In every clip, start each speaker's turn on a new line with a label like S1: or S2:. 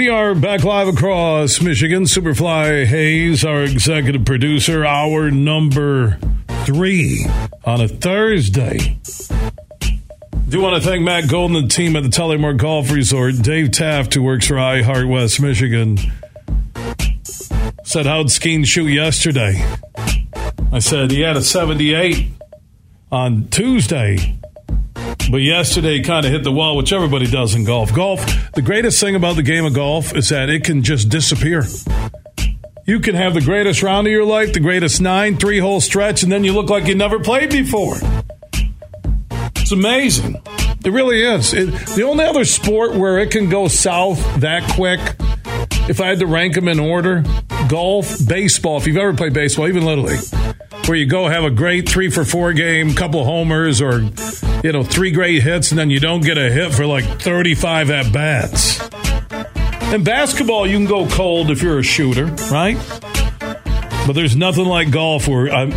S1: We are back live across Michigan. Superfly Hayes, our executive producer, hour number three on a Thursday. Do want to thank Matt Golden and the team at the Tullymore Golf Resort. Dave Taft, who works for iHeart West Michigan, said, How'd Skeen shoot yesterday? I said, He had a 78 on Tuesday. But yesterday kind of hit the wall, which everybody does in golf. Golf, the greatest thing about the game of golf is that it can just disappear. You can have the greatest round of your life, the greatest nine, three hole stretch, and then you look like you never played before. It's amazing. It really is. It, the only other sport where it can go south that quick, if I had to rank them in order, golf, baseball, if you've ever played baseball, even Little League, where you go have a great three for four game, couple homers, or you know, three great hits, and then you don't get a hit for like 35 at bats. In basketball, you can go cold if you're a shooter, right? But there's nothing like golf where I'm.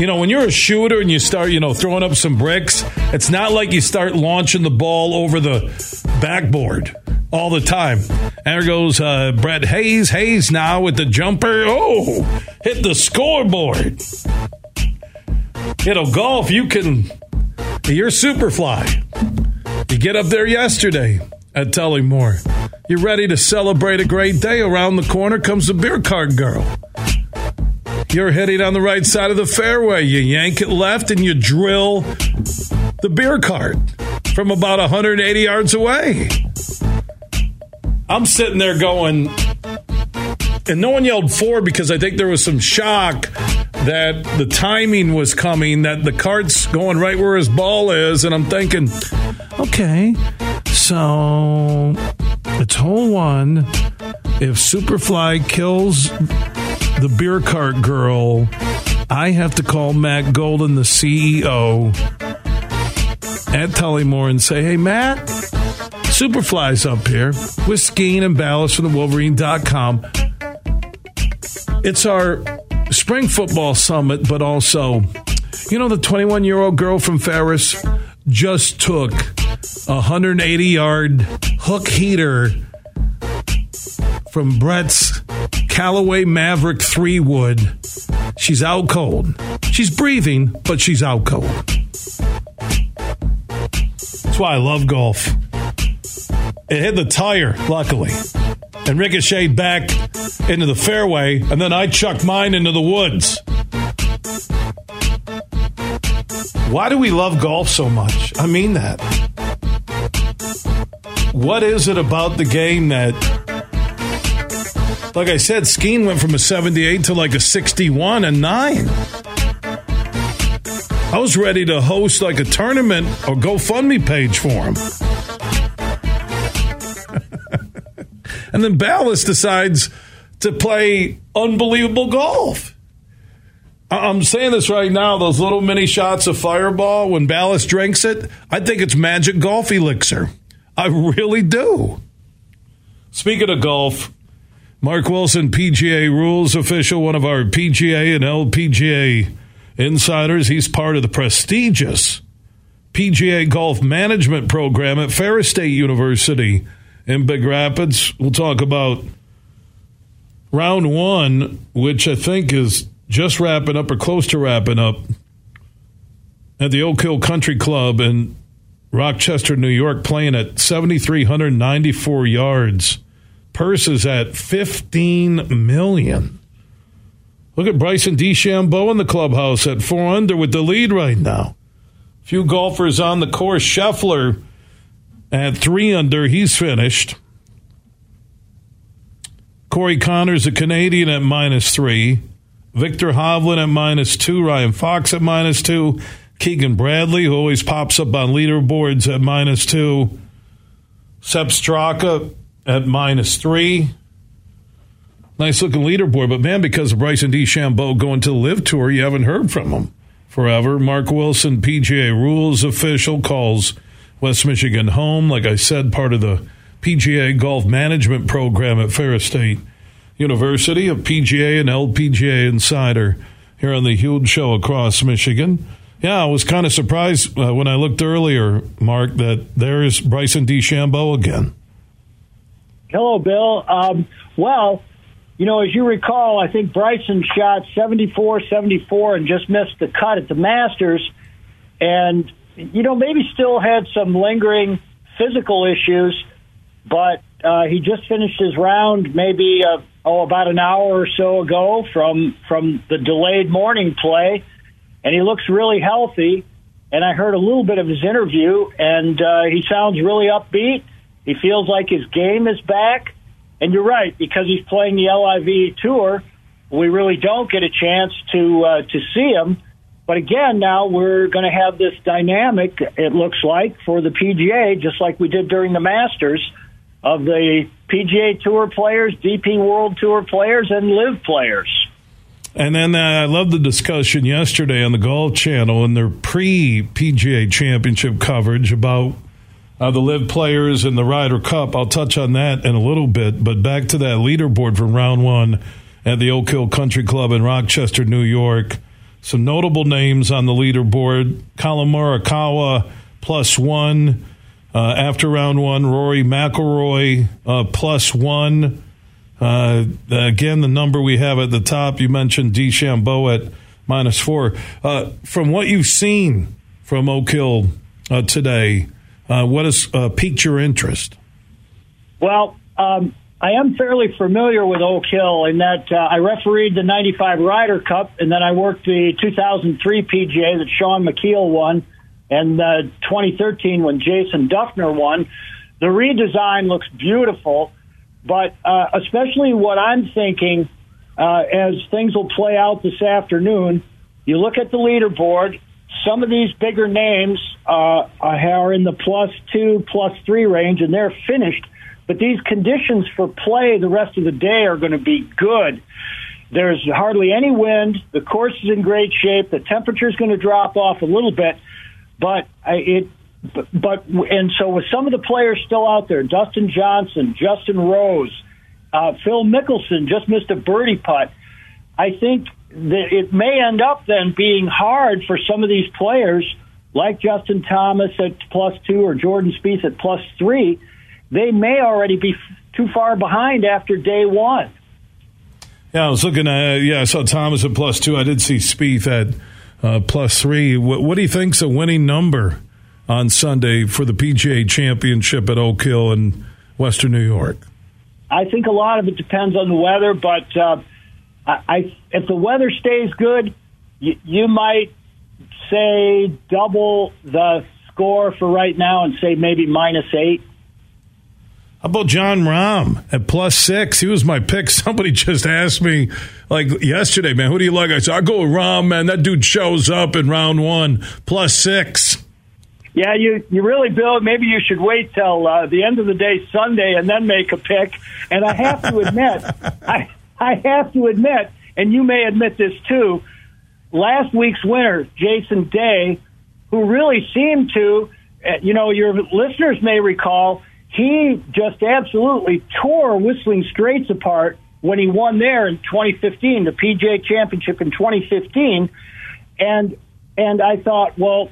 S1: You know, when you're a shooter and you start, you know, throwing up some bricks, it's not like you start launching the ball over the backboard all the time. There goes uh, Brett Hayes. Hayes now with the jumper. Oh, hit the scoreboard. You know, golf, you can you're Superfly. You get up there yesterday at Tullymore. You're ready to celebrate a great day. Around the corner comes the beer cart girl. You're heading on the right side of the fairway. You yank it left and you drill the beer cart from about 180 yards away. I'm sitting there going, and no one yelled four because I think there was some shock that the timing was coming, that the cart's going right where his ball is, and I'm thinking, okay, so it's hole one. If Superfly kills the beer cart girl, I have to call Matt Golden, the CEO, at Tullymore and say, hey, Matt, Superfly's up here with Skeen and Balas from the Wolverine.com. It's our spring football summit, but also, you know, the 21 year old girl from Ferris just took a 180 yard hook heater from Brett's Callaway Maverick 3 wood. She's out cold. She's breathing, but she's out cold. That's why I love golf. It hit the tire, luckily, and ricocheted back into the fairway, and then I chucked mine into the woods. Why do we love golf so much? I mean that. What is it about the game that, like I said, Skeen went from a 78 to like a 61 and 9? I was ready to host like a tournament or GoFundMe page for him. And then Balas decides to play unbelievable golf. I'm saying this right now, those little mini shots of fireball when Balas drinks it, I think it's magic golf elixir. I really do. Speaking of golf, Mark Wilson, PGA rules official, one of our PGA and LPGA insiders. He's part of the prestigious PGA Golf Management Program at Ferris State University in Big Rapids. We'll talk about round one, which I think is just wrapping up or close to wrapping up at the Oak Hill Country Club in Rochester, New York, playing at 7,394 yards. Purse is at 15 million. Look at Bryson DeChambeau in the clubhouse at four under with the lead right now. Few golfers on the course. Scheffler at three under, he's finished. Corey Conners, a Canadian, at minus three. Viktor Hovland at minus two. Ryan Fox at minus two. Keegan Bradley, who always pops up on leaderboards at minus two. Sepp Straka at minus three. Nice looking leaderboard, but man, because of Bryson DeChambeau going to the LIV Tour, you haven't heard from him forever. Mark Wilson, PGA Rules official, calls West Michigan home. Like I said, part of the PGA Golf Management Program at Ferris State University, a PGA and LPGA insider here on the huge show across Michigan. Yeah, I was kind of surprised uh, when I looked earlier, Mark, that there's Bryson DeChambeau again.
S2: Hello, Bill. Um, well, you know, as you recall, I think Bryson shot 74 74 and just missed the cut at the Masters. And, you know, maybe still had some lingering physical issues, but uh, he just finished his round maybe, uh, oh, about an hour or so ago from, from the delayed morning play. And he looks really healthy. And I heard a little bit of his interview, and uh, he sounds really upbeat. He feels like his game is back and you're right because he's playing the LIV tour. We really don't get a chance to uh, to see him. But again, now we're going to have this dynamic. It looks like for the PGA, just like we did during the Masters, of the PGA Tour players, DP World Tour players, and LIV players.
S1: And then uh, I love the discussion yesterday on the Golf Channel in their pre PGA Championship coverage about uh, the LIV players and the Ryder Cup. I'll touch on that in a little bit, but back to that leaderboard from round one at the Oak Hill Country Club in Rochester, New York. Some notable names on the leaderboard: Collin Morikawa plus one uh, after round one. Rory McIlroy uh, plus one. Uh, again, the number we have at the top. You mentioned DeChambeau at minus four. Uh, from what you've seen from Oak Hill uh, today, uh, what has piqued your interest?
S2: Well, um, I am fairly familiar with Oak Hill in that uh, I refereed the 95 Ryder Cup, and then I worked the 2003 PGA that Shaun Micheel won, and uh, 2013 when Jason Dufner won. The redesign looks beautiful, but uh, especially what I'm thinking uh, as things will play out this afternoon, you look at the leaderboard, some of these bigger names uh, are in the plus two, plus three range, and they're finished. But these conditions for play the rest of the day are going to be good. There's hardly any wind. The course is in great shape. The temperature is going to drop off a little bit, but it. But and so with some of the players still out there, Dustin Johnson, Justin Rose, uh, Phil Mickelson just missed a birdie putt. I think that it may end up then being hard for some of these players like Justin Thomas at plus two or Jordan Spieth at plus three. They may already be too far behind after day one.
S1: Yeah, I was looking at yeah, I saw Thomas at plus two. I did see Spieth at uh, plus three. What, what do you think's a winning number on Sunday for the PGA Championship at Oak Hill in Western New York?
S2: I think a lot of it depends on the weather, but. Uh, I, I if the weather stays good, you, you might say double the score for right now and say maybe minus eight.
S1: How about Jon Rahm at plus six? He was my pick. Somebody just asked me like yesterday, man, who do you like? I said, I'll go with Rahm, man. That dude shows up in round one, plus six.
S2: Yeah, you you really, Bill. Maybe you should wait till uh, the end of the day, Sunday, and then make a pick. And I have to admit, I I have to admit, and you may admit this too, last week's winner, Jason Day, who really seemed to, uh, you know, your listeners may recall, he just absolutely tore Whistling Straits apart when he won there in 2015, the PGA Championship in 2015, and and I thought, well,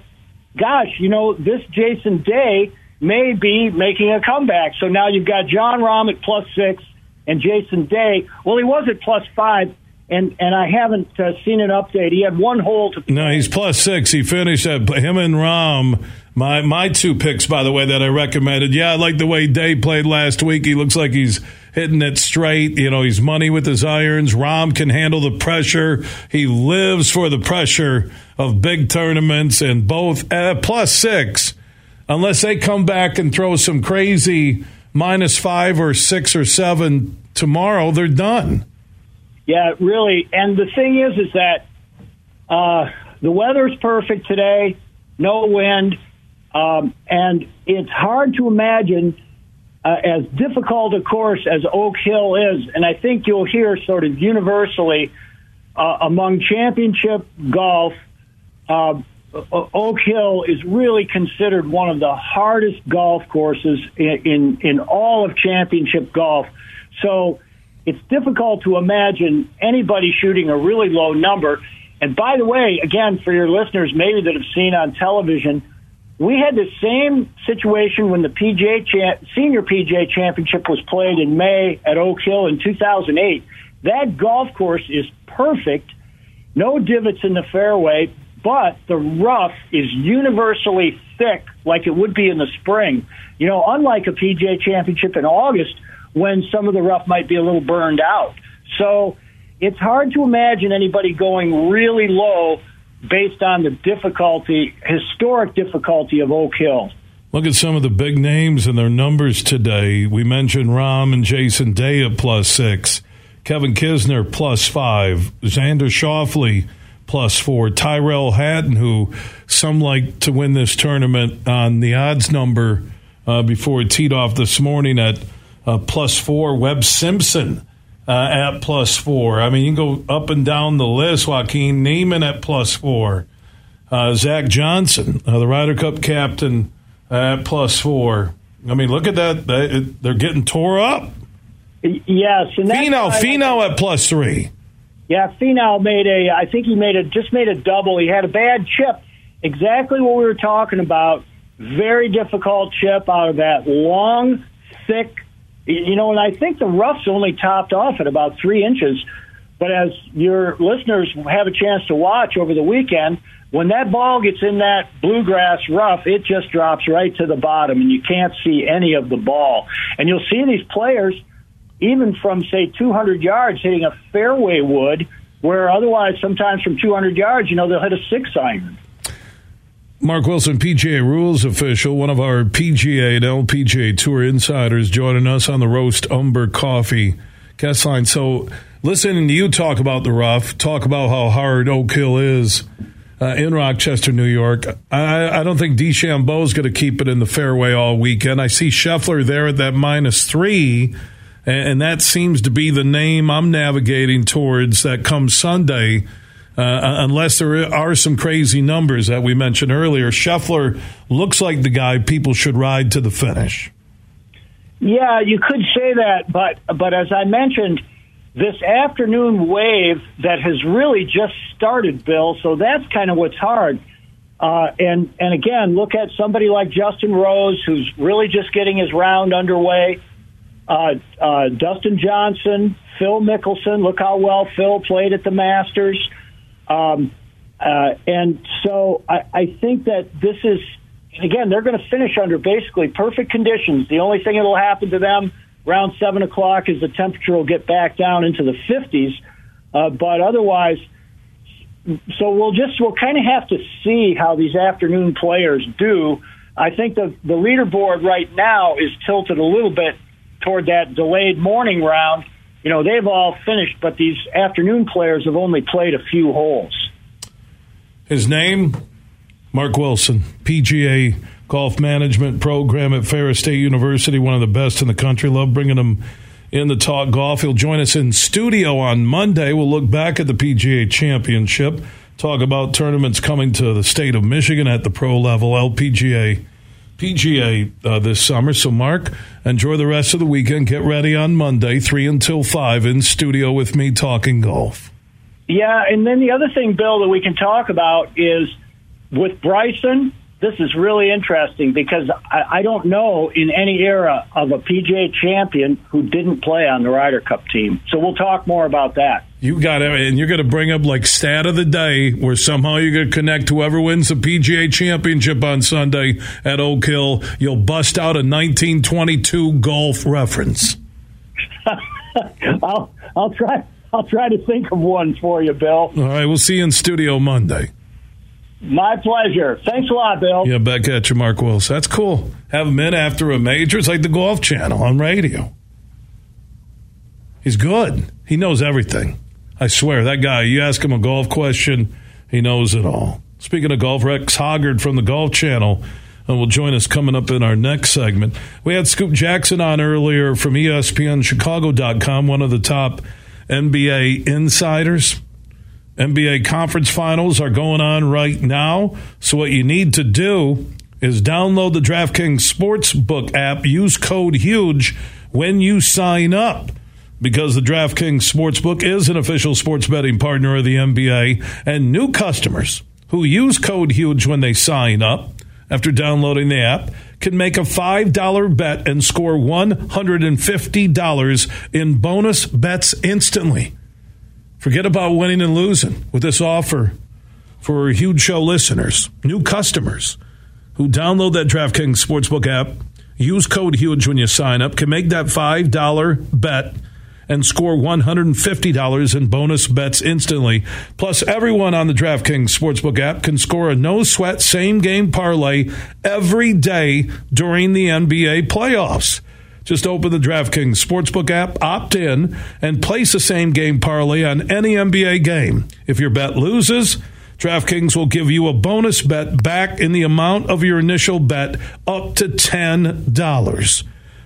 S2: gosh, you know, this Jason Day may be making a comeback. So now you've got Jon Rahm at plus six, and Jason Day. Well, he was at plus five, and and I haven't uh, seen an update. He had one hole to.
S1: No, he's plus six. He finished at him and Rahm. My my two picks, by the way, that I recommended. Yeah, I like the way Day played last week. He looks like he's hitting it straight. You know, he's money with his irons. Rahm can handle the pressure. He lives for the pressure of big tournaments, and both uh, plus six. Unless they come back and throw some crazy minus five or six or seven tomorrow, they're done.
S2: Yeah, really. And the thing is, is that uh, the weather's perfect today, no wind, um, and it's hard to imagine uh, as difficult a course as Oak Hill is. And I think you'll hear sort of universally uh, among championship golf, uh, Oak Hill is really considered one of the hardest golf courses in, in, in all of championship golf. So it's difficult to imagine anybody shooting a really low number. And by the way, again, for your listeners maybe that have seen on television, we had the same situation when the PGA cha- senior PGA championship was played in May at Oak Hill in 2008. That golf course is perfect, no divots in the fairway, but the rough is universally thick like it would be in the spring. You know, unlike a PGA championship in August when some of the rough might be a little burned out. So it's hard to imagine anybody going really low based on the difficulty, historic difficulty of Oak Hill.
S1: Look at some of the big names and their numbers today. We mentioned Rahm and Jason Day at plus six, Kevin Kisner plus five, Xander Schauffele plus four, Tyrrell Hatton, who some like to win this tournament on the odds number uh, before it teed off this morning at uh, plus four, Webb Simpson uh, at plus four. I mean, you can go up and down the list. Joaquin Niemann at plus four. Uh, Zach Johnson, uh, the Ryder Cup captain, at plus four. I mean, look at that. They're getting tore up.
S2: Yes.
S1: And Finau, Finau at plus three.
S2: Yeah, Finau made a, I think he made a, just made a double. He had a bad chip. Exactly what we were talking about. Very difficult chip out of that long, thick you know, and I think the rough's only topped off at about three inches. But as your listeners have a chance to watch over the weekend, when that ball gets in that bluegrass rough, it just drops right to the bottom, and you can't see any of the ball. And you'll see these players, even from say 200 yards, hitting a fairway wood, where otherwise, sometimes from 200 yards, you know, they'll hit a six iron.
S1: Mark Wilson, PGA Rules official, one of our PGA and LPGA Tour insiders, joining us on the Roast Umber Coffee guest line. So, listening to you talk about the rough, talk about how hard Oak Hill is uh, in Rochester, New York. I, I don't think DeChambeau's going to keep it in the fairway all weekend. I see Scheffler there at that minus three, and, and that seems to be the name I'm navigating towards that comes Sunday unless there are some crazy numbers that we mentioned earlier. Scheffler looks like the guy people should ride to the finish.
S2: Yeah, you could say that, but but as I mentioned, this afternoon wave that has really just started, Bill. So that's kind of what's hard. Uh, and and again, look at somebody like Justin Rose, who's really just getting his round underway. Uh, uh, Dustin Johnson, Phil Mickelson. Look how well Phil played at the Masters. Um, uh, and so I, I think that this is, again, they're going to finish under basically perfect conditions. The only thing that will happen to them around 7 o'clock is the temperature will get back down into the 50s. Uh, but otherwise, so we'll just, we'll kind of have to see how these afternoon players do. I think the, the leaderboard right now is tilted a little bit toward that delayed morning round you know, they've all finished, but these afternoon players have only played a few holes.
S1: His name, Mark Wilson, PGA Golf Management Program at Ferris State University, one of the best in the country. Love bringing him in the talk golf. He'll join us in studio on Monday. We'll look back at the PGA Championship, talk about tournaments coming to the state of Michigan at the pro level, LPGA PGA uh, this summer. So, Mark, enjoy the rest of the weekend. Get ready on Monday, 3 until 5, in studio with me talking golf.
S2: Yeah, and then the other thing, Bill, that we can talk about is with Bryson, this is really interesting because I, I don't know in any era of a PGA champion who didn't play on the Ryder Cup team. So we'll talk more about that.
S1: You got it, and you're going to bring up like stat of the day, where somehow you're going to connect whoever wins the PGA Championship on Sunday at Oak Hill. You'll bust out a 1922 golf reference.
S2: I'll I'll try I'll try to think of one for you, Bill.
S1: All right, we'll see you in studio Monday.
S2: My pleasure. Thanks a lot, Bill.
S1: Yeah, back at you, Mark Wills. That's cool. Have them in after a major. It's like the Golf Channel on radio. He's good. He knows everything. I swear, that guy, you ask him a golf question, he knows it all. Speaking of golf, Rex Hoggard from the Golf Channel uh, will join us coming up in our next segment. We had Scoop Jackson on earlier from ESPNChicago.com, one of the top NBA insiders. NBA conference finals are going on right now. So, what you need to do is download the DraftKings Sportsbook app, use code HUGE when you sign up because the DraftKings Sportsbook is an official sports betting partner of the NBA, and new customers who use code HUGE when they sign up after downloading the app can make a $5 bet and score $150 in bonus bets instantly. Forget about winning and losing with this offer for huge show listeners, new customers who download that DraftKings Sportsbook app, use code HUGE when you sign up, can make that $5 bet and score $150 in bonus bets instantly. Plus, everyone on the DraftKings Sportsbook app can score a no sweat same game parlay every day during the NBA playoffs. Just open the DraftKings Sportsbook app, opt in, and place a same game parlay on any NBA game. If your bet loses, DraftKings will give you a bonus bet back in the amount of your initial bet up to $10.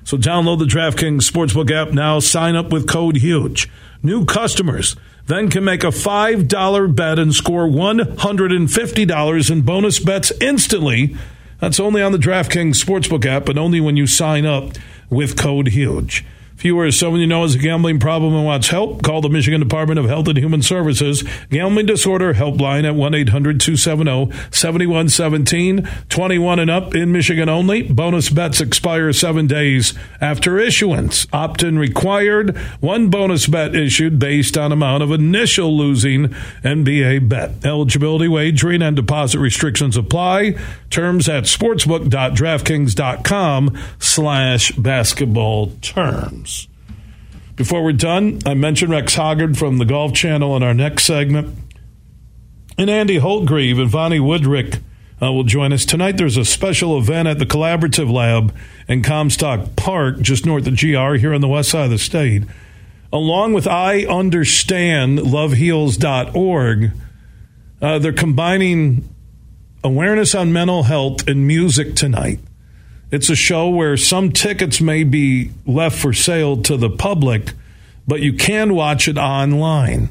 S1: So download the DraftKings Sportsbook app now. Sign up with code HUGE. New customers then can make a $5 bet and score $150 in bonus bets instantly. That's only on the DraftKings Sportsbook app, but only when you sign up with code HUGE. If you or someone you know has a gambling problem and wants help, call the Michigan Department of Health and Human Services Gambling Disorder Helpline at 1 800 270 7117. 21 and up in Michigan only. Bonus bets expire seven days after issuance. Opt in required. One bonus bet issued based on amount of initial losing NBA bet. Eligibility, wagering, and deposit restrictions apply. Terms at sportsbook.draftkings.com slash basketball terms. Before we're done, I mentioned Rex Hoggard from the Golf Channel in our next segment. And Andy Holtgreive and Vonnie Woodrick uh, will join us. Tonight there's a special event at the Collaborative Lab in Comstock Park, just north of GR here on the west side of the state. Along with I Understand LoveHeals.org, uh, they're combining awareness on mental health and music tonight. It's a show where some tickets may be left for sale to the public, but you can watch it online.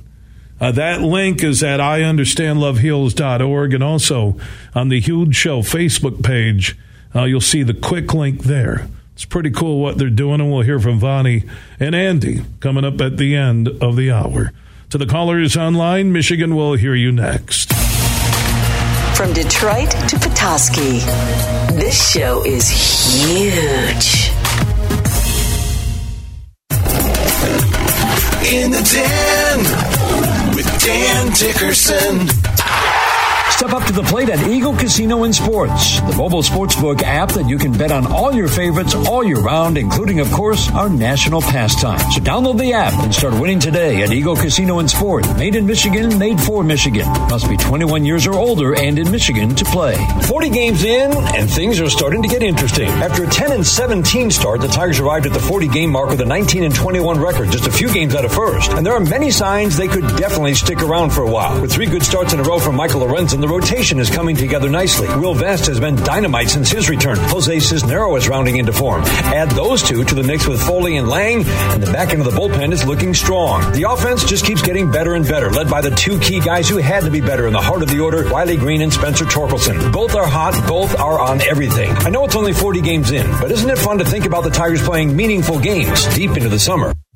S1: Uh, that link is at iunderstandloveheals.org and also on the Huge Show Facebook page. Uh, you'll see the quick link there. It's pretty cool what they're doing, and we'll hear from Vonnie and Andy coming up at the end of the hour. To the callers online, Michigan will hear you next.
S3: From Detroit to Petoskey, this show is huge.
S4: In the den with Dan Dickerson.
S5: Step up to the plate at Eagle Casino and Sports, the mobile sportsbook app that you can bet on all your favorites all year round, including, of course, our national pastime. So download the app and start winning today at Eagle Casino and Sport. Made in Michigan, made for Michigan. Must be 21 years or older and in Michigan to play. 40 games in, and things are starting to get interesting. After a 10 and 17 start, the Tigers arrived at the 40 game mark with a 19 and 21 record, just a few games out of first. And there are many signs they could definitely stick around for a while. With three good starts in a row from Michael Lorenzen, the rotation is coming together nicely. Will Vest has been dynamite since his return. Jose Cisnero is rounding into form. Add those two to the mix with Foley and Lange, and the back end of the bullpen is looking strong. The offense just keeps getting better and better, led by the two key guys who had to be better in the heart of the order, Riley Greene and Spencer Torkelson. Both are hot, both are on everything. I know it's only 40 games in, but isn't it fun to think about the Tigers playing meaningful games deep into the summer?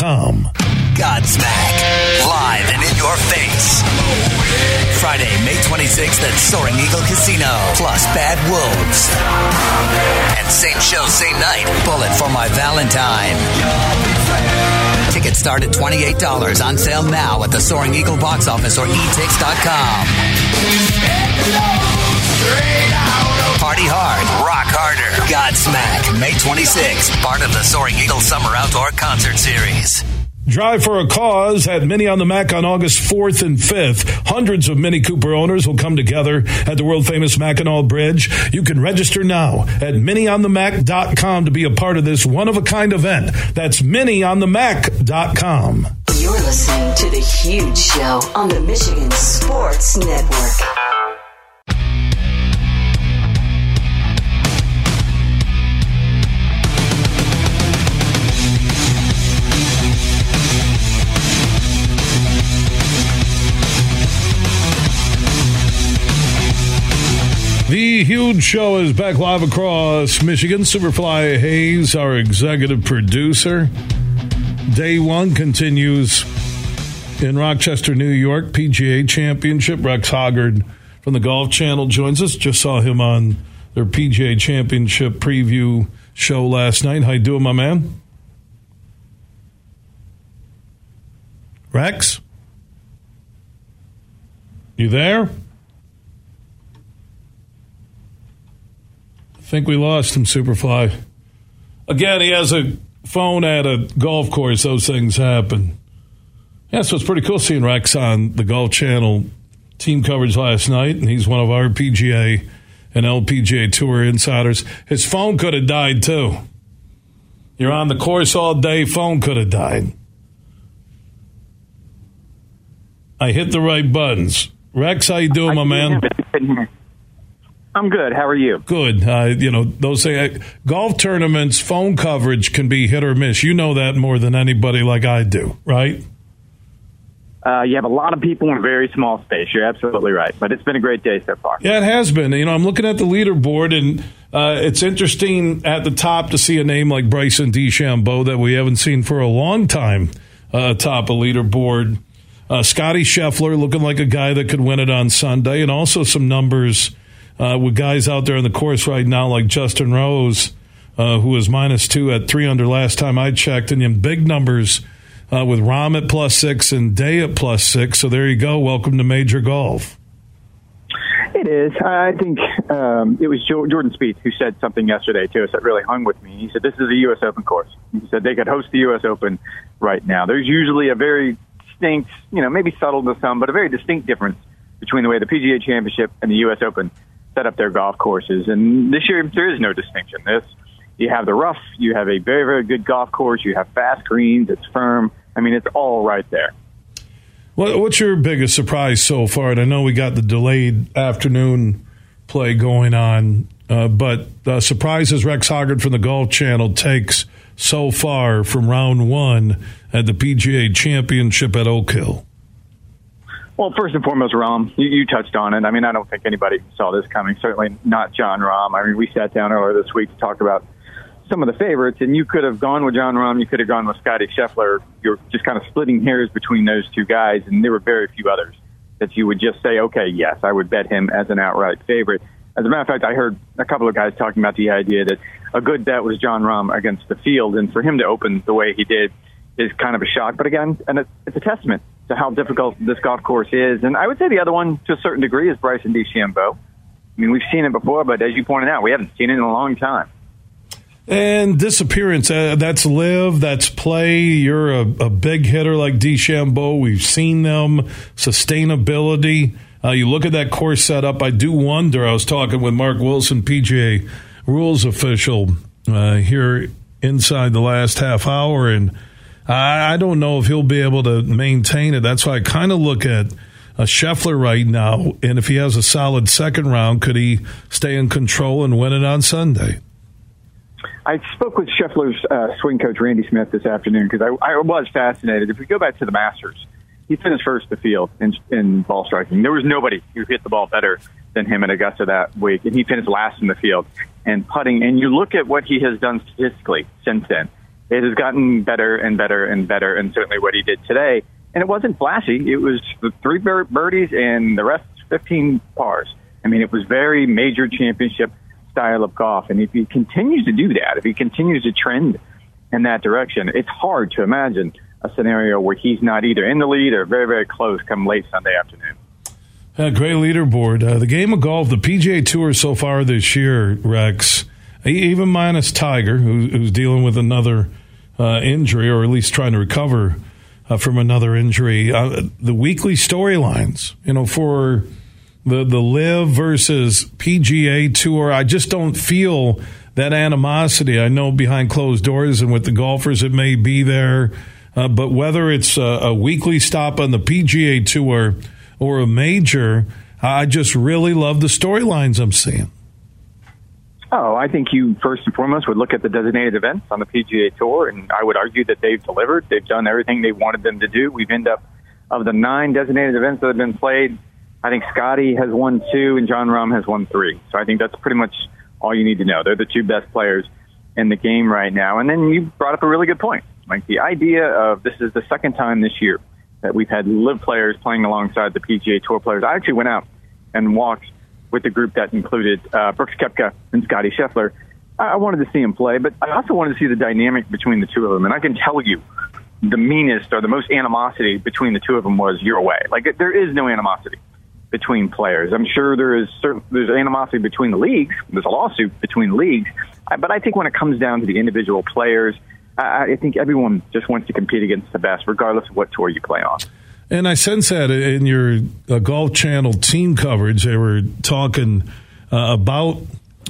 S6: Godsmack. Live and in your face. Friday, May 26th at Soaring Eagle Casino. Plus Bad Wolves. And same show, same night. Bullet for my Valentine. Tickets start at $28. On sale now at the Soaring Eagle box office or etix.com. Party hard, rock harder. Godsmack, May 26th. Part of the Soaring Eagle Summer Outdoor Concert Series.
S1: Drive for a Cause at Mini on the Mac on August 4th and 5th. Hundreds of Mini Cooper owners will come together at the world famous Mackinac Bridge. You can register now at minionthemac.com to be a part of this one of a kind event. That's minionthemac.com.
S3: You're listening to The Huge Show on the Michigan Sports Network.
S1: Huge show is back live across Michigan. Superfly Hayes, our executive producer. Day one continues in Rochester, New York, PGA Championship. Rex Hoggard from the Golf Channel joins us. Just saw him on their PGA Championship preview show last night. How you doing, my man? Rex? You there? Think we lost him, Superfly. Again, he has a phone at a golf course. Those things happen. Yeah, so it's pretty cool seeing Rex on the Golf Channel team coverage last night, and he's one of our PGA and LPGA Tour insiders. His phone could have died too. You're on the course all day, phone could have died. I hit the right buttons. Rex, how you doing, my man?
S7: I'm good. How are you?
S1: Good. Uh, you know, those say golf tournaments, phone coverage can be hit or miss. You know that more than anybody, like I do, right?
S7: Uh, you have a lot of people in a very small space. You're absolutely right. But it's been a great day so far.
S1: Yeah, it has been. You know, I'm looking at the leaderboard, and uh, it's interesting at the top to see a name like Bryson DeChambeau that we haven't seen for a long time uh, top a leaderboard. Uh, Scotty Scheffler looking like a guy that could win it on Sunday, and also some numbers uh, with guys out there on the course right now like Justin Rose, uh, who was minus two at three under last time I checked, and in big numbers uh, with Rahm at plus six and Day at plus six. So there you go. Welcome to Major Golf.
S7: It is. I think um, it was Jordan Spieth who said something yesterday to us that really hung with me. He said, "This is a U.S. Open course." He said they could host the U.S. Open right now. There's usually a very distinct, you know, maybe subtle to some, but a very distinct difference between the way the PGA Championship and the U.S. Open set up their golf courses. And this year, there is no distinction. This, you have the rough, you have a very, very good golf course, you have fast greens, it's firm. I mean, it's all right there.
S1: What's your biggest surprise so far? And I know we got the delayed afternoon play going on, uh, but the surprises Rex Hoggard from the Golf Channel takes so far from round one at the PGA Championship at Oak Hill.
S7: Well, first and foremost, Rahm, you, you touched on it. I mean, I don't think anybody saw this coming. Certainly not Jon Rahm. I mean, we sat down earlier this week to talk about some of the favorites, and you could have gone with Jon Rahm. You could have gone with Scotty Scheffler. You're just kind of splitting hairs between those two guys, and there were very few others that you would just say, okay, yes, I would bet him as an outright favorite. As a matter of fact, I heard a couple of guys talking about the idea that a good bet was Jon Rahm against the field, and for him to open the way he did is kind of a shock. But again, and it's a testament to how difficult this golf course is. And I would say the other one, to a certain degree, is Bryson DeChambeau. I mean, we've seen it before, but as you pointed out, we haven't seen it in a long time.
S1: And disappearance, uh, that's live, that's play. You're a, a big hitter like DeChambeau. We've seen them. Sustainability. Uh, you look at that course setup. I do wonder. I was talking with Mark Wilson, PGA rules official, uh, here inside the last half hour, and I, I don't know if he'll be able to maintain it. That's why I kind of look at a Scheffler right now, and if he has a solid second round, could he stay in control and win it on Sunday?
S7: I spoke with Scheffler's uh, swing coach Randy Smith this afternoon because I, I was fascinated. If we go back to the Masters, he finished first the field in, in ball striking. There was nobody who hit the ball better than him at Augusta that week, and he finished last in the field and putting. And you look at what he has done statistically since then; it has gotten better and better and better. And certainly what he did today, and it wasn't flashy. It was the three birdies and the rest fifteen pars. I mean, it was very major championship style of golf. And if he continues to do that, if he continues to trend in that direction, it's hard to imagine a scenario where he's not either in the lead or very, very close come late Sunday afternoon.
S1: Uh, great leaderboard. Uh, the game of golf, the PGA Tour so far this year, Rex, even minus Tiger, who, who's dealing with another uh, injury or at least trying to recover uh, from another injury, uh, the weekly storylines, you know, for the the LIV versus PGA Tour. I just don't feel that animosity. I know behind closed doors and with the golfers, it may be there, uh, but whether it's a, a, weekly stop on the PGA Tour or a major, I just really love the storylines I'm seeing.
S7: Oh, I think you first and foremost would look at the designated events on the PGA Tour, and I would argue that they've delivered. They've done everything they wanted them to do. We've ended up of the nine designated events that have been played I think Scotty has won two and Jon Rahm has won three. So I think that's pretty much all you need to know. They're the two best players in the game right now. And then you brought up a really good point. Like the idea of this is the second time this year that we've had LIV players playing alongside the PGA Tour players. I actually went out and walked with the group that included uh, Brooks Koepka and Scotty Scheffler. I wanted to see him play, but I also wanted to see the dynamic between the two of them. And I can tell you, the meanest or the most animosity between the two of them was your way. Like there is no animosity between players. I'm sure there is certain, there's animosity between the leagues. There's a lawsuit between leagues, but I think when it comes down to the individual players, I, I think everyone just wants to compete against the best, regardless of what tour you play on.
S1: And I sense that in your uh, Golf Channel team coverage, they were talking uh, about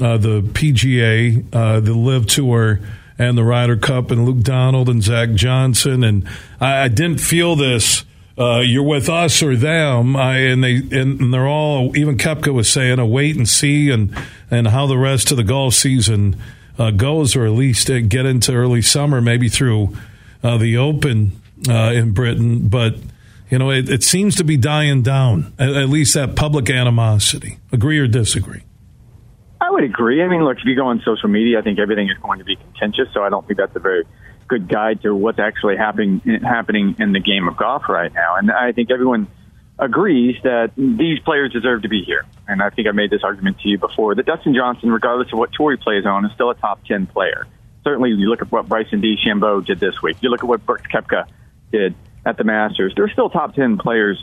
S1: uh, the PGA, uh, the LIV Tour, and the Ryder Cup, and Luke Donald and Zach Johnson. And I, I didn't feel this uh, you're with us or them, I, and they and they're all. Even Koepka was saying a wait and see, and and how the rest of the golf season uh, goes, or at least get into early summer, maybe through the Open in Britain. But you know, it, it, seems to be dying down. At, at least that public animosity. Agree or disagree?
S7: I would agree. I mean, look, if you go on social media, I think everything is going to be contentious. So I don't think that's a very good guide to what's actually happening happening in the game of golf right now. And I think everyone agrees that these players deserve to be here. And I think I made this argument to you before that Dustin Johnson, regardless of what tour he plays on, is still a top ten player. Certainly, you look at what Bryson DeChambeau did this week. You look at what Brooks Koepka did at the Masters. They're still top ten players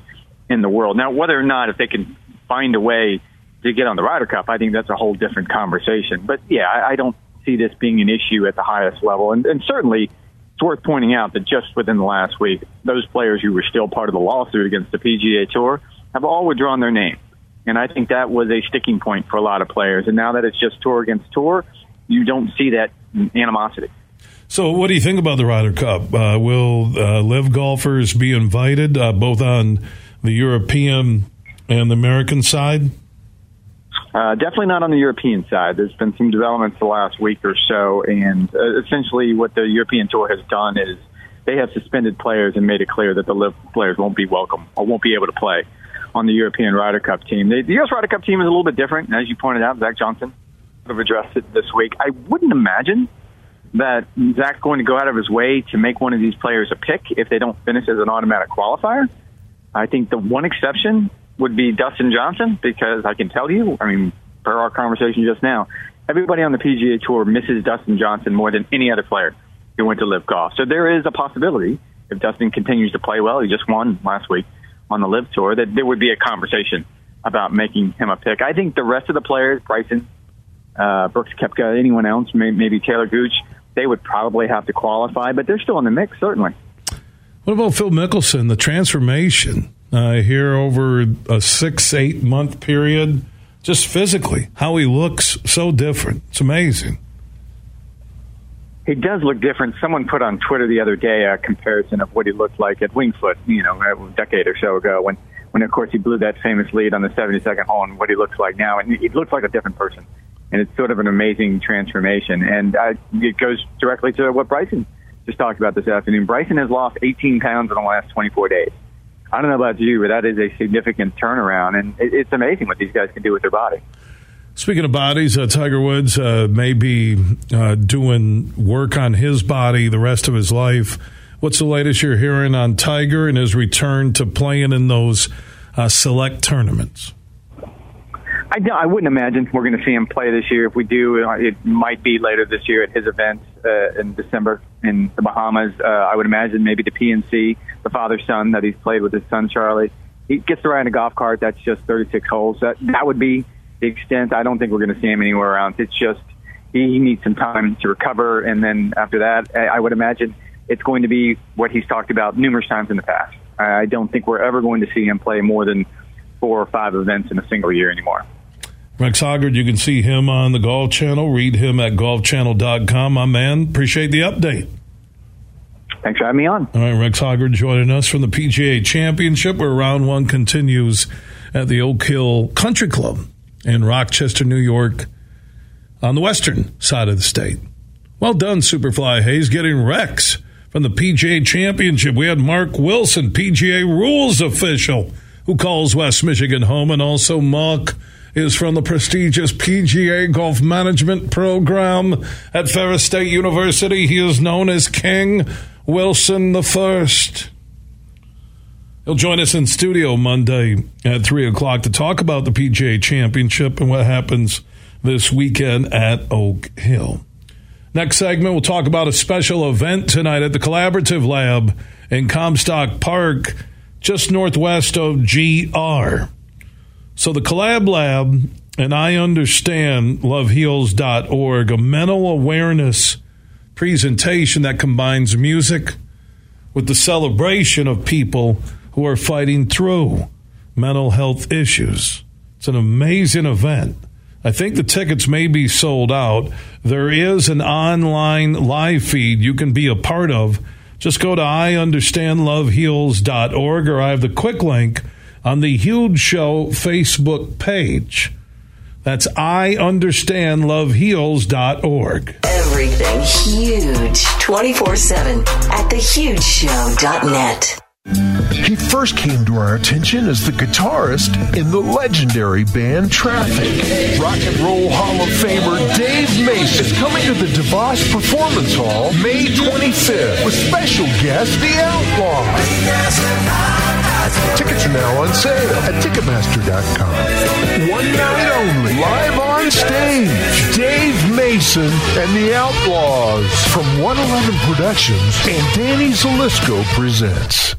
S7: in the world. Now, whether or not if they can find a way to get on the Ryder Cup, I think that's a whole different conversation. But yeah, I, I don't see this being an issue at the highest level. And, and certainly, it's worth pointing out that just within the last week, those players who were still part of the lawsuit against the PGA Tour have all withdrawn their name. And I think that was a sticking point for a lot of players. And now that it's just tour against tour, you don't see that animosity.
S1: So, what do you think about the Ryder Cup? Uh, will uh, LIV golfers be invited, uh, both on the European and the American side?
S7: Uh, definitely not on the European side. There's been some developments the last week or so, and uh, essentially what the European Tour has done is they have suspended players and made it clear that the LIV players won't be welcome or won't be able to play on the European Ryder Cup team. The, the U.S. Ryder Cup team is a little bit different, as you pointed out. Zach Johnson have addressed it this week. I wouldn't imagine that Zach's going to go out of his way to make one of these players a pick if they don't finish as an automatic qualifier. I think the one exception would be Dustin Johnson because I can tell you, I mean, per our conversation just now, everybody on the PGA Tour misses Dustin Johnson more than any other player who went to LIV golf. So there is a possibility if Dustin continues to play well, he just won last week on the LIV Tour, that there would be a conversation about making him a pick. I think the rest of the players, Bryson, uh, Brooks Koepka, anyone else, maybe Taylor Gooch, they would probably have to qualify, but they're still in the mix, certainly.
S1: What about Phil Mickelson, the transformation? uh, here over a six, eight month period. Just physically, how he looks so different. It's amazing.
S7: he does look different. Someone put on Twitter the other day a comparison of what he looked like at Winged Foot, you know, a decade or so ago when, when of course he blew that famous lead on the 72nd hole and what he looks like now. And he looks like a different person. And it's sort of an amazing transformation. And uh, it goes directly to what Bryson just talked about this afternoon. Bryson has lost 18 pounds in the last 24 days. I don't know about you, but that is a significant turnaround. And it, it's amazing what these guys can do with their body.
S1: Speaking of bodies, uh, Tiger Woods uh, may be uh, doing work on his body the rest of his life. What's the latest you're hearing on Tiger and his return to playing in those uh, select tournaments?
S7: I, I wouldn't imagine we're going to see him play this year. If we do, uh, it might be later this year at his event uh, in December in the Bahamas. I would imagine maybe the PNC, the father son that he's played with his son Charlie. He gets to ride in a golf cart that's just 36 holes. That that would be the extent. I don't think we're going to see him anywhere else. It's just he needs some time to recover, and then after that, I would imagine it's going to be what he's talked about numerous times in the past. I don't think we're ever going to see him play more than four or five events in a single year anymore.
S1: Rex Hoggard, you can see him on the Golf Channel. Read him at golfchannel.com. My man, appreciate the update.
S7: Thanks for having me on.
S1: All right, Rex Hoggard joining us from the PGA Championship, where round one continues at the Oak Hill Country Club in Rochester, New York, on the western side of the state. Well done, Superfly Hayes, getting Rex from the PGA Championship. We had Mark Wilson, PGA rules official, who calls West Michigan home, and also Mark is from the prestigious PGA Golf Management Program at Ferris State University. He is known as King Wilson the First. He'll join us in studio Monday at 3 o'clock to talk about the PGA Championship and what happens this weekend at Oak Hill. Next segment, we'll talk about a special event tonight at the Collaborative Lab in Comstock Park, just northwest of GR. So, the Collab Lab, and I understand loveheals.org, a mental awareness presentation that combines music with the celebration of people who are fighting through mental health issues. It's an amazing event. I think the tickets may be sold out. There is an online live feed you can be a part of. Just go to iunderstandloveheals.org or I have the quick link on the Huge Show Facebook page. That's iunderstandloveheals.org.
S3: Everything huge 24 7 at thehugeshow.net.
S8: He first came to our attention as the guitarist in the legendary band Traffic. Rock and Roll Hall of Famer Dave Mason is coming to the DeVos Performance Hall May 25th with special guest The Outlaws. Tickets are now on sale at Ticketmaster.com. One night only, live on stage, Dave Mason and the Outlaws from 111 Productions and Danny Zelisko presents.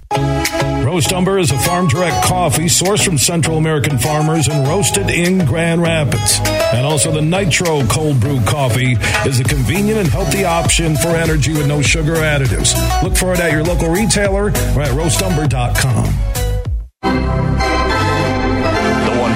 S1: Roast Umber is a farm direct coffee sourced from Central American farmers and roasted in Grand Rapids. And also, the Nitro Cold Brew Coffee is a convenient and healthy option for energy with no sugar additives. Look for it at your local retailer or at roastumber.com.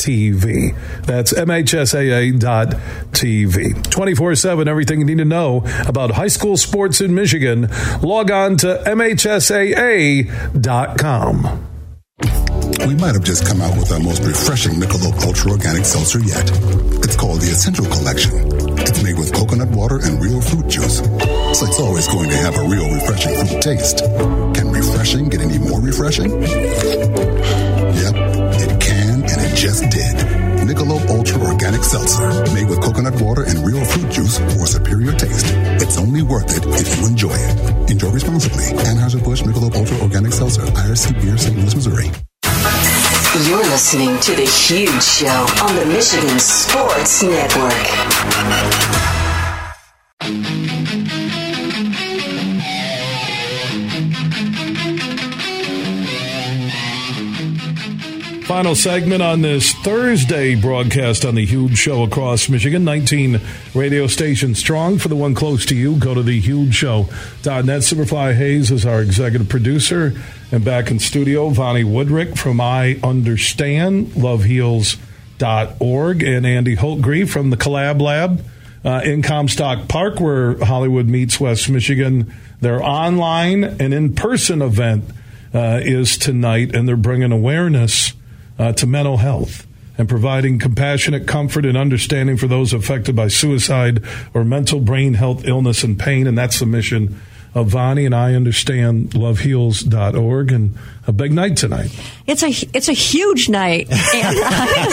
S1: That's MHSAA.tv. 24 7, everything you need to know about high school sports in Michigan. Log on to MHSAA.com.
S9: We might have just come out with our most refreshing Michelob Ultra Organic Seltzer yet. It's called the Essential Collection. It's made with coconut water and real fruit juice, so it's always going to have a real refreshing fruit taste. Can refreshing get any more refreshing? Just did. Michelob Ultra Organic Seltzer, made with coconut water and real fruit juice for superior taste. It's only worth it if you enjoy it. Enjoy responsibly. Anheuser-Busch Michelob Ultra Organic Seltzer, IRC Beer, St. Louis, Missouri.
S3: You're listening to The Huge Show on the Michigan Sports Network.
S1: Final segment on this Thursday broadcast on the huge show across Michigan. 19 radio stations strong. For the one close to you, go to thehugeshow.net. Superfly Hayes is our executive producer. And back in studio, Vonnie Woodrick from I Understand, loveheals.org, and Andy Holtgreive from the Collab Lab uh, in Comstock Park, where Hollywood meets West Michigan. Their online and in person event uh, is tonight, and they're bringing awareness uh, to mental health and providing compassionate comfort and understanding for those affected by suicide or mental brain health illness and pain. And that's the mission of Vonnie and I understand loveheals.org and a big night tonight.
S10: It's a it's a huge night, and I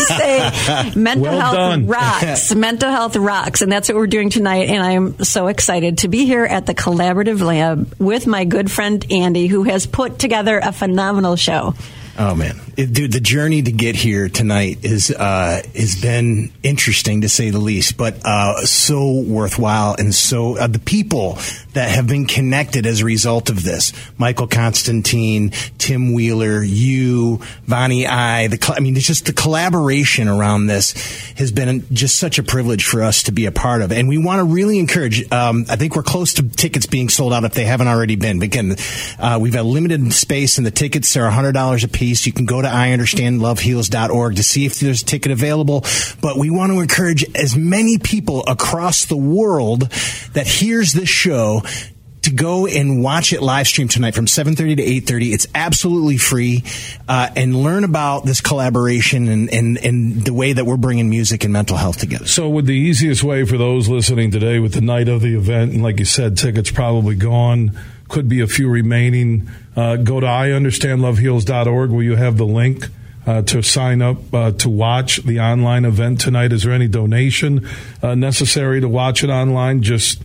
S10: say, mental
S1: Well
S10: health
S1: done.
S10: rocks. mental health rocks, and that's what we're doing tonight. And I'm so excited to be here at the Collaborative Lab with my good friend Andy, who has put together a phenomenal show.
S11: Oh man, It- dude, the journey to get here tonight is uh, has been interesting to say the least, but uh, so worthwhile, and so uh, the people that have been connected as a result of this: Michael Constantine, Tim Wheeler, you, Vonnie, I. The I mean, it's just the collaboration around this has been just such a privilege for us to be a part of, and we want to really encourage. Um, I think we're close to tickets being sold out if they haven't already been. But again, uh, we've got limited space, and the tickets are hundred dollars a piece. You can go to iunderstandloveheals.org to see if there's a ticket available. But we want to encourage as many people across the world that hears this show to go and watch it live stream tonight from 7.30 to 8.30 it's absolutely free uh, and learn about this collaboration and, and, and the way that we're bringing music and mental health together.
S1: So, would the easiest way for those listening today with the night of the event, and like you said, tickets probably gone, could be a few remaining, uh, go to iunderstandloveheals.org where you have the link. Uh, to sign up uh, to watch the online event tonight, is there any donation uh, necessary to watch it online? Just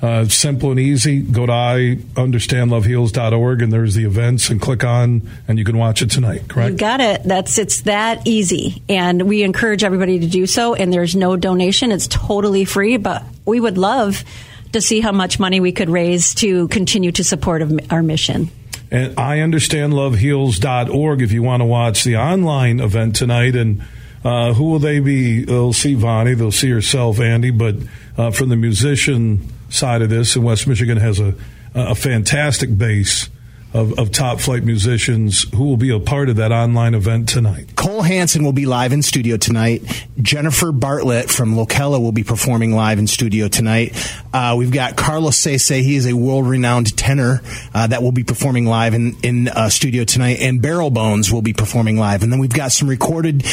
S1: uh, simple and easy. Go to iunderstandloveheals.org and there's the events and click on and you can watch it tonight. Correct?
S10: You got it. That's it's that easy, and we encourage everybody to do so. And there's no donation; it's totally free. But we would love to see how much money we could raise to continue to support our mission.
S1: And iunderstandloveheals.org if you want to watch the online event tonight. And uh, who will they be? They'll see Vonnie, they'll see herself, Andy. But uh, from the musician side of this, and West Michigan has a, a fantastic base of, of top flight musicians who will be a part of that online event tonight.
S11: Cole Hansen will be live in studio tonight. Jennifer Bartlett from Locella will be performing live in studio tonight. Uh, we've got Carlos Sese. He is a world-renowned tenor uh, that will be performing live in in uh, studio tonight. And Barrel Bones will be performing live. And then we've got some recorded.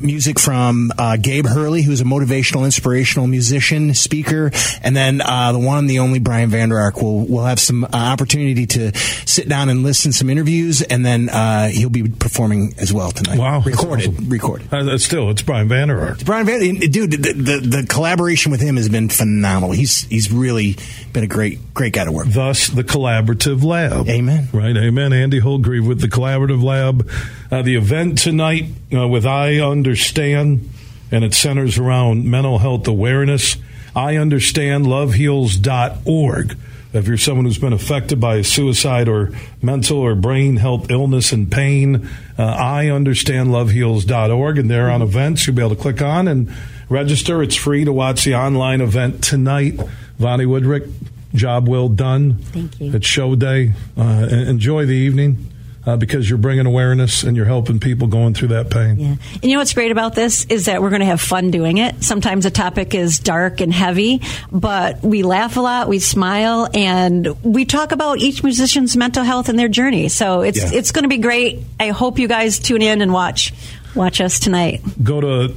S11: Music from uh, Gabe Hurley, who's a motivational, inspirational musician, speaker, and then uh, the one and the only Brian Vander Ark We'll, we'll have some uh, opportunity to sit down and listen to some interviews, and then uh, he'll be performing as well tonight.
S1: Wow,
S11: recorded,
S1: awesome.
S11: recorded.
S1: Uh, still, it's Brian Vander Ark.
S11: Brian Van, dude, the, the the collaboration with him has been phenomenal. He's he's really been a great great guy to work.
S1: Thus, the Collaborative Lab.
S11: Amen.
S1: Right, amen. Andy Holtgreive with the Collaborative Lab. Uh, the event tonight uh, with I Understand, and it centers around mental health awareness. I Understand loveheals.org. If you're someone who's been affected by suicide or mental or brain health illness and pain, uh, I understand loveheals.org. And there on events, you'll be able to click on and register. It's free to watch the online event tonight. Vonnie Woodrick, job well done.
S10: Thank you.
S1: It's show day. Uh, enjoy the evening. Uh, because you're bringing awareness and you're helping people going through that pain.
S10: Yeah. And you know what's great about this is that we're going to have fun doing it. Sometimes the topic is dark and heavy, but we laugh a lot, we smile, and we talk about each musician's mental health and their journey. So it's
S1: Yeah.
S10: it's going to be great. I hope you guys tune in and watch watch us tonight.
S1: Go to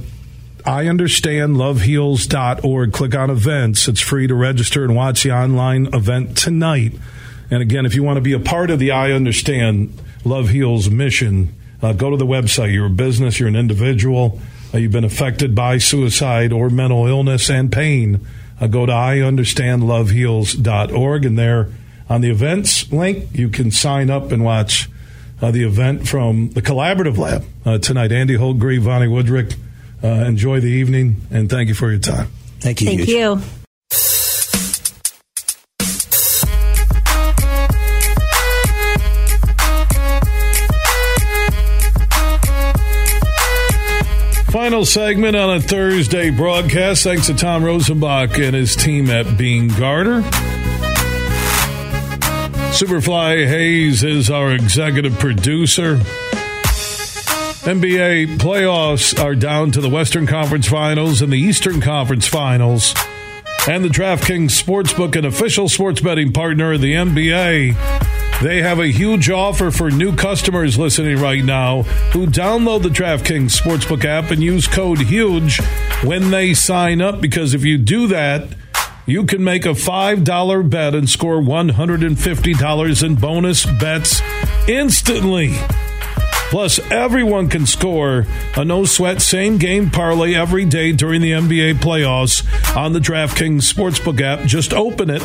S1: iunderstandloveheals.org, click on events. It's free to register and watch the online event tonight. And again, if you want to be a part of the I Understand Love Heals mission, uh, go to the website. You're a business, you're an individual, uh, you've been affected by suicide or mental illness and pain. Uh, go to iunderstandloveheals.org, and there on the events link, you can sign up and watch uh, the event from the Collaborative Lab uh, tonight. Andy Holtgreive, Vonnie Woodrick. Uh, enjoy the evening, and thank you for your time.
S11: Thank you.
S10: Thank you.
S1: Final segment on a Thursday broadcast. Thanks to Tom Rosenbach and his team at Bean Garter. Superfly Hayes is our executive producer. NBA playoffs are down to the Western Conference Finals and the Eastern Conference Finals. And the DraftKings Sportsbook, an official sports betting partner of the NBA, they have a huge offer for new customers listening right now who download the DraftKings Sportsbook app and use code HUGE when they sign up. Because if you do that, you can make a $5 bet and score $150 in bonus bets instantly. Plus, everyone can score a no sweat same game parlay every day during the NBA playoffs on the DraftKings Sportsbook app. Just open it,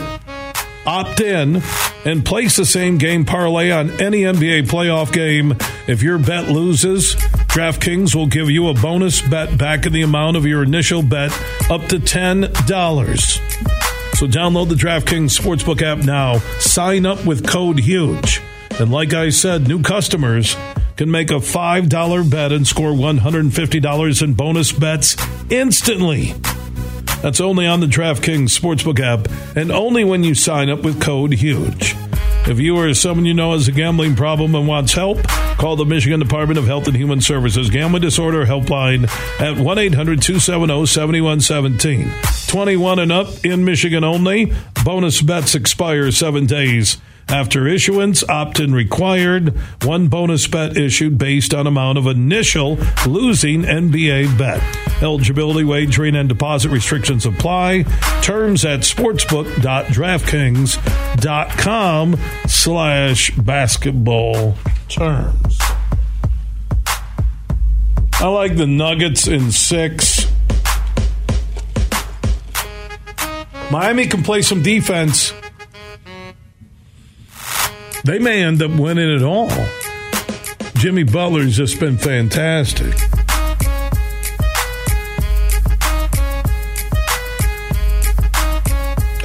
S1: opt in, and place the same game parlay on any NBA playoff game. If your bet loses, DraftKings will give you a bonus bet back in the amount of your initial bet up to $10. So download the DraftKings Sportsbook app now. Sign up with code HUGE. And like I said, new customers can make a $5 bet and score $150 in bonus bets instantly. That's only on the DraftKings Sportsbook app and only when you sign up with code HUGE. If you or someone you know has a gambling problem and wants help, call the Michigan Department of Health and Human Services Gambling Disorder Helpline at 1 800 270 7117. 21 and up in Michigan only. Bonus bets expire seven days. After issuance, opt in required. One bonus bet issued based on amount of initial losing NBA bet. Eligibility, wagering, and deposit restrictions apply. Terms at sportsbook.draftkings.com slash basketball terms. I like the Nuggets in six. Miami can play some defense. They may end up winning it all. Jimmy Butler's just been fantastic.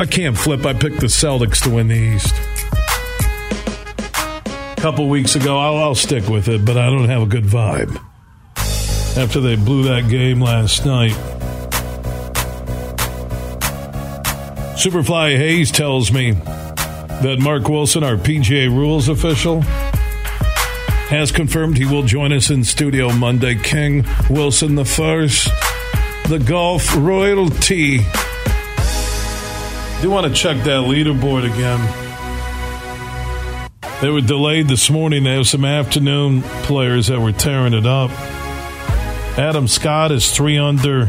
S1: I can't flip. I picked the Celtics to win the East. A couple weeks ago, I'll, I'll stick with it, but I don't have a good vibe after they blew that game last night. Superfly Hayes tells me that Mark Wilson, our PGA rules official, has confirmed he will join us in studio Monday. King Wilson the first, the golf royalty. Do want to check that leaderboard again? They were delayed this morning. They have some afternoon players that were tearing it up. Adam Scott is three under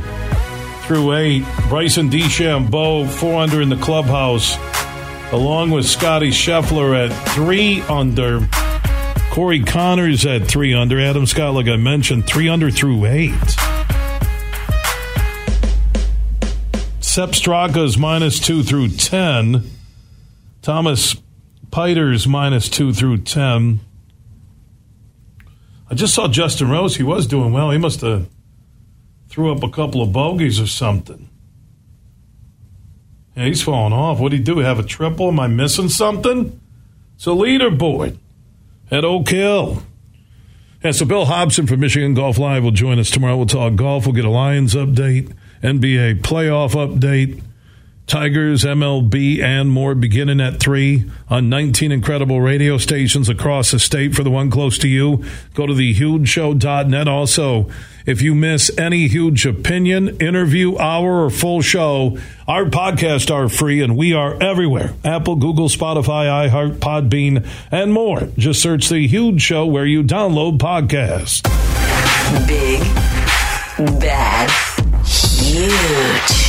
S1: through eight. Bryson DeChambeau four under in the clubhouse, along with Scotty Scheffler at three under. Corey Conners at three under. Adam Scott, like I mentioned, three under through eight. Sepp Straka is minus two through ten. Thomas Pieters minus two through ten. I just saw Justin Rose. He was doing well. He must have threw up a couple of bogeys or something. Yeah, he's falling off. What did he do? Have a triple? Am I missing something? It's a leaderboard at Oak Hill. Yeah, so Bill Hobson from Michigan Golf Live will join us tomorrow. We'll talk golf. We'll get a Lions update, NBA playoff update, Tigers, MLB, and more beginning at 3 on 19 incredible radio stations across the state. For the one close to you, go to thehugeshow.net. Also, if you miss any huge opinion, interview, hour, or full show, our podcasts are free and we are everywhere Apple, Google, Spotify, iHeart, Podbean, and more. Just search The Huge Show where you download podcasts.
S3: Big, bad, huge.